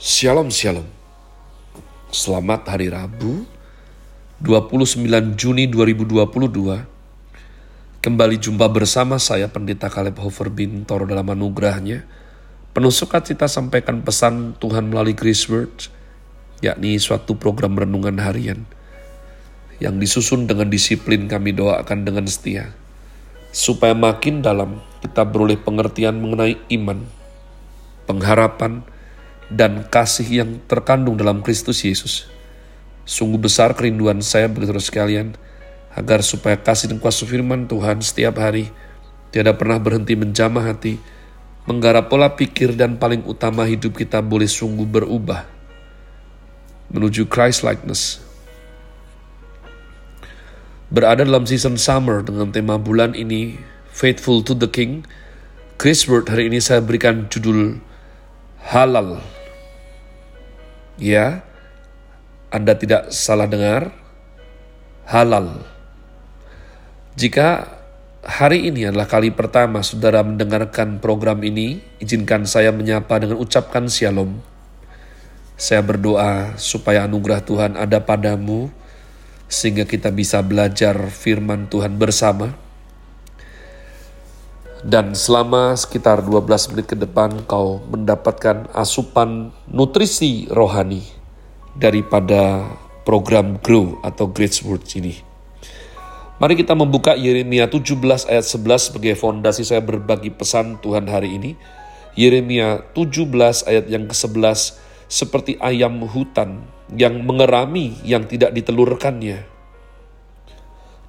Shalom Shalom. Selamat hari Rabu 29 Juni 2022 Kembali jumpa bersama saya Pendeta Caleb Hofer Bintoro dalam anugerahnya. Penuh sukacita sampaikan pesan Tuhan melalui Grace Word Yakni suatu program renungan harian. Yang disusun dengan disiplin kami doakan dengan setia. Supaya makin dalam kita beroleh pengertian mengenai iman Pengharapan, dan kasih yang terkandung dalam Kristus Yesus. Sungguh besar kerinduan saya bagi saudara sekalian, agar supaya kasih dan kuasa firman Tuhan setiap hari tiada pernah berhenti menjamah hati, menggarap pola pikir dan paling utama hidup kita boleh sungguh berubah menuju Christ likeness. Berada dalam season summer dengan tema bulan ini Faithful to the King, Chris Word hari ini saya berikan judul Halal Ya, Anda tidak salah dengar, halal. Jika hari ini adalah kali pertama saudara mendengarkan program ini, izinkan saya menyapa dengan ucapkan shalom. Saya berdoa supaya anugerah Tuhan ada padamu, sehingga kita bisa belajar firman Tuhan bersama. Dan selama sekitar 12 menit ke depan kau mendapatkan asupan nutrisi rohani daripada program Grow atau Great Words ini. Mari kita membuka Yeremia 17 ayat 11 sebagai fondasi saya berbagi pesan Tuhan hari ini. Yeremia 17 ayat yang ke-11 seperti ayam hutan yang mengerami yang tidak ditelurkannya.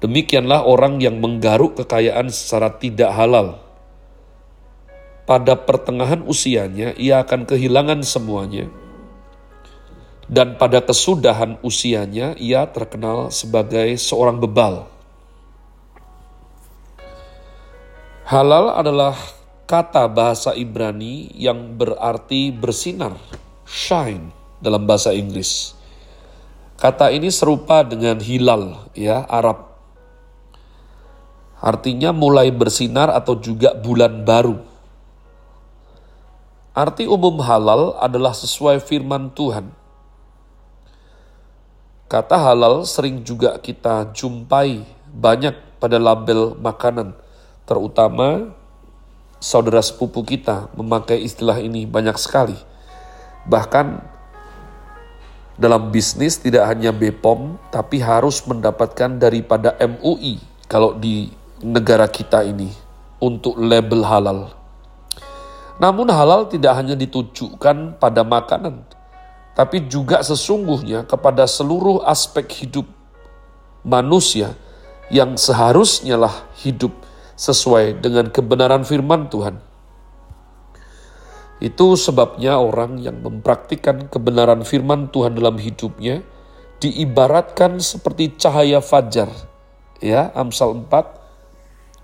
Demikianlah orang yang menggaruk kekayaan secara tidak halal. Pada pertengahan usianya, ia akan kehilangan semuanya. Dan pada kesudahan usianya, ia terkenal sebagai seorang bebal. Halal adalah kata bahasa Ibrani yang berarti bersinar, shine dalam bahasa Inggris. Kata ini serupa dengan hilal ya Arab Artinya mulai bersinar atau juga bulan baru. Arti umum halal adalah sesuai firman Tuhan. Kata halal sering juga kita jumpai banyak pada label makanan, terutama saudara sepupu kita memakai istilah ini banyak sekali. Bahkan dalam bisnis tidak hanya BPOM, tapi harus mendapatkan daripada MUI kalau di negara kita ini untuk label halal. Namun halal tidak hanya ditujukan pada makanan, tapi juga sesungguhnya kepada seluruh aspek hidup manusia yang seharusnya lah hidup sesuai dengan kebenaran firman Tuhan. Itu sebabnya orang yang mempraktikkan kebenaran firman Tuhan dalam hidupnya diibaratkan seperti cahaya fajar. Ya, Amsal 4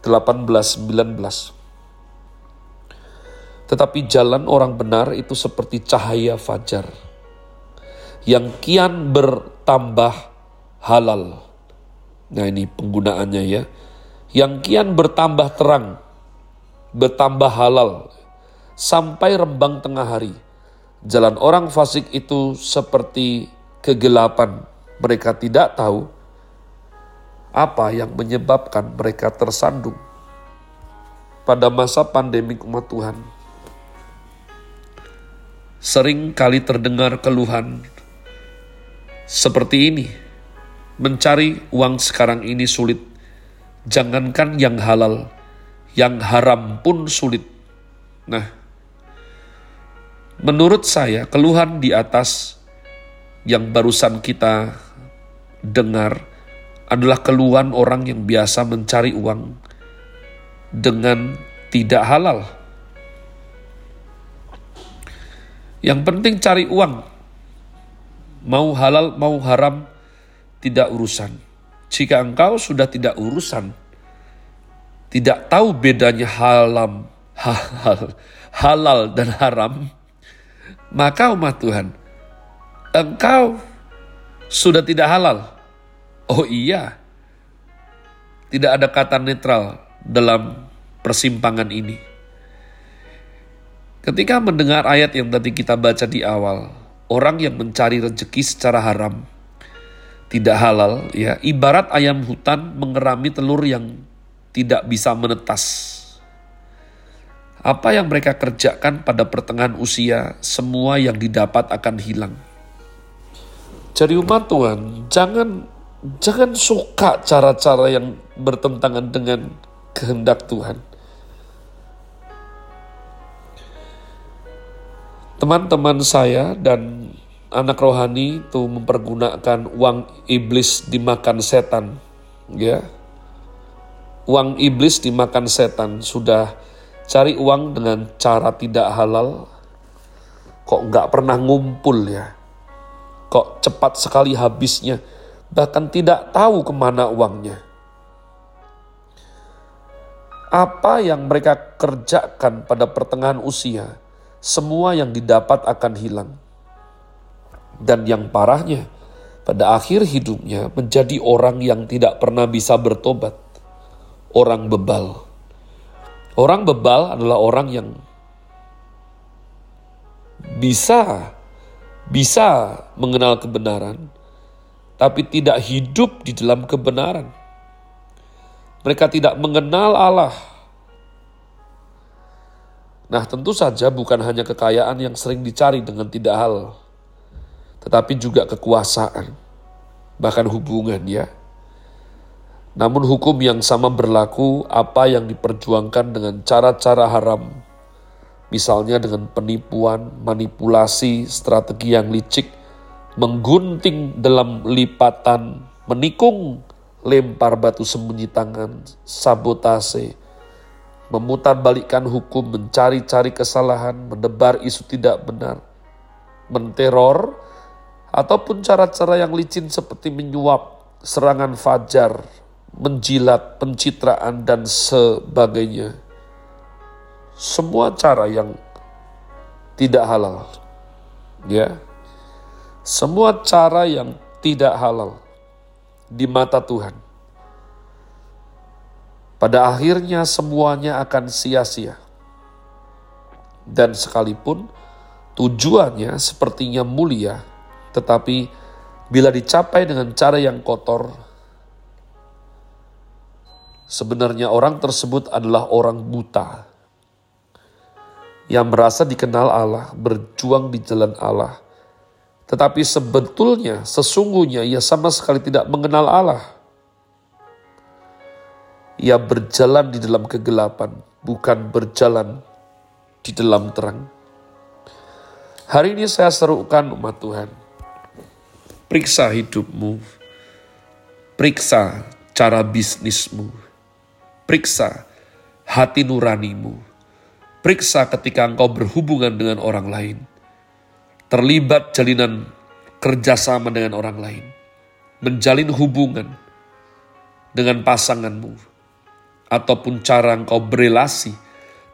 18-19. Tetapi jalan orang benar itu seperti cahaya fajar yang kian bertambah halal. Nah ini penggunaannya ya. Yang kian bertambah terang, bertambah halal, sampai rembang tengah hari. Jalan orang fasik itu seperti kegelapan. Mereka tidak tahu apa yang menyebabkan mereka tersandung pada masa pandemi umat Tuhan. Sering kali terdengar keluhan seperti ini. Mencari uang sekarang ini sulit. Jangankan yang halal, yang haram pun sulit. Nah, menurut saya keluhan di atas yang barusan kita dengar adalah keluhan orang yang biasa mencari uang dengan tidak halal. Yang penting cari uang. Mau halal, mau haram, tidak urusan. Jika engkau sudah tidak urusan, tidak tahu bedanya halam, halal, halal dan haram, maka umat Tuhan, engkau sudah tidak halal Oh iya, tidak ada kata netral dalam persimpangan ini. Ketika mendengar ayat yang tadi kita baca di awal, orang yang mencari rezeki secara haram, tidak halal, ya, ibarat ayam hutan mengerami telur yang tidak bisa menetas. Apa yang mereka kerjakan pada pertengahan usia, semua yang didapat akan hilang. Jadi umat Tuhan, jangan jangan suka cara-cara yang bertentangan dengan kehendak Tuhan. Teman-teman saya dan anak rohani itu mempergunakan uang iblis dimakan setan, ya. Uang iblis dimakan setan sudah cari uang dengan cara tidak halal, kok nggak pernah ngumpul ya, kok cepat sekali habisnya, bahkan tidak tahu ke mana uangnya. Apa yang mereka kerjakan pada pertengahan usia, semua yang didapat akan hilang. Dan yang parahnya, pada akhir hidupnya menjadi orang yang tidak pernah bisa bertobat. Orang bebal. Orang bebal adalah orang yang bisa bisa mengenal kebenaran, tapi tidak hidup di dalam kebenaran. Mereka tidak mengenal Allah, Nah tentu saja bukan hanya kekayaan yang sering dicari dengan tidak hal, tetapi juga kekuasaan, bahkan hubungan ya. Namun hukum yang sama berlaku apa yang diperjuangkan dengan cara-cara haram, misalnya dengan penipuan, manipulasi, strategi yang licik, menggunting dalam lipatan, menikung, lempar batu sembunyi tangan, sabotase, memutarbalikkan hukum, mencari-cari kesalahan, mendebar isu tidak benar, menteror, ataupun cara-cara yang licin seperti menyuap, serangan fajar, menjilat, pencitraan, dan sebagainya. Semua cara yang tidak halal. Ya. Semua cara yang tidak halal di mata Tuhan pada akhirnya semuanya akan sia-sia. Dan sekalipun tujuannya sepertinya mulia, tetapi bila dicapai dengan cara yang kotor, sebenarnya orang tersebut adalah orang buta yang merasa dikenal Allah, berjuang di jalan Allah, tetapi sebetulnya, sesungguhnya ia sama sekali tidak mengenal Allah ia berjalan di dalam kegelapan, bukan berjalan di dalam terang. Hari ini saya serukan umat Tuhan. Periksa hidupmu. Periksa cara bisnismu. Periksa hati nuranimu. Periksa ketika engkau berhubungan dengan orang lain. Terlibat jalinan kerjasama dengan orang lain. Menjalin hubungan dengan pasanganmu ataupun cara engkau berelasi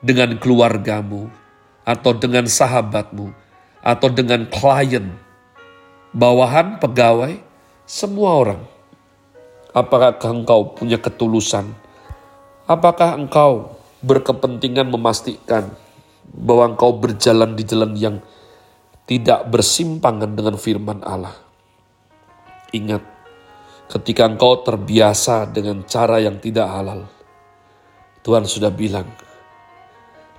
dengan keluargamu, atau dengan sahabatmu, atau dengan klien, bawahan, pegawai, semua orang. Apakah engkau punya ketulusan? Apakah engkau berkepentingan memastikan bahwa engkau berjalan di jalan yang tidak bersimpangan dengan firman Allah? Ingat, ketika engkau terbiasa dengan cara yang tidak halal, Tuhan sudah bilang,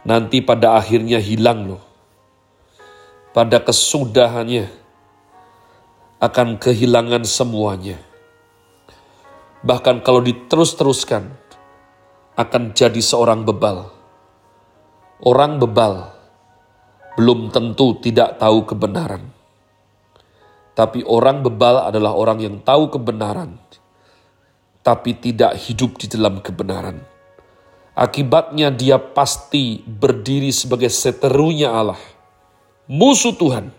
nanti pada akhirnya hilang loh. Pada kesudahannya akan kehilangan semuanya. Bahkan kalau diterus-teruskan akan jadi seorang bebal. Orang bebal belum tentu tidak tahu kebenaran. Tapi orang bebal adalah orang yang tahu kebenaran, tapi tidak hidup di dalam kebenaran Akibatnya dia pasti berdiri sebagai seterunya Allah. Musuh Tuhan.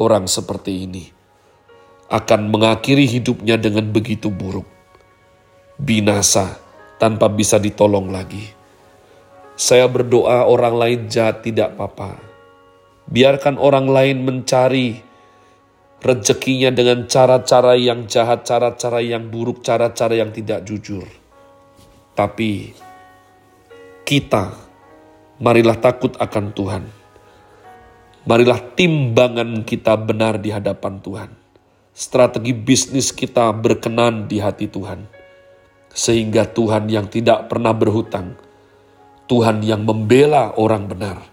Orang seperti ini akan mengakhiri hidupnya dengan begitu buruk. Binasa tanpa bisa ditolong lagi. Saya berdoa orang lain jahat tidak apa-apa. Biarkan orang lain mencari rezekinya dengan cara-cara yang jahat, cara-cara yang buruk, cara-cara yang tidak jujur. Tapi kita, marilah takut akan Tuhan. Marilah timbangan kita benar di hadapan Tuhan. Strategi bisnis kita berkenan di hati Tuhan. Sehingga Tuhan yang tidak pernah berhutang, Tuhan yang membela orang benar,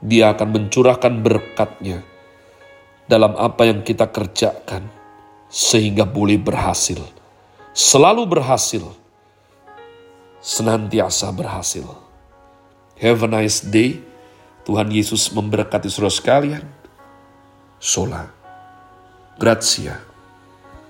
dia akan mencurahkan berkatnya dalam apa yang kita kerjakan, sehingga boleh berhasil. Selalu berhasil, senantiasa berhasil. Have a nice day. Tuhan Yesus memberkati saudara sekalian. Sola. Grazie.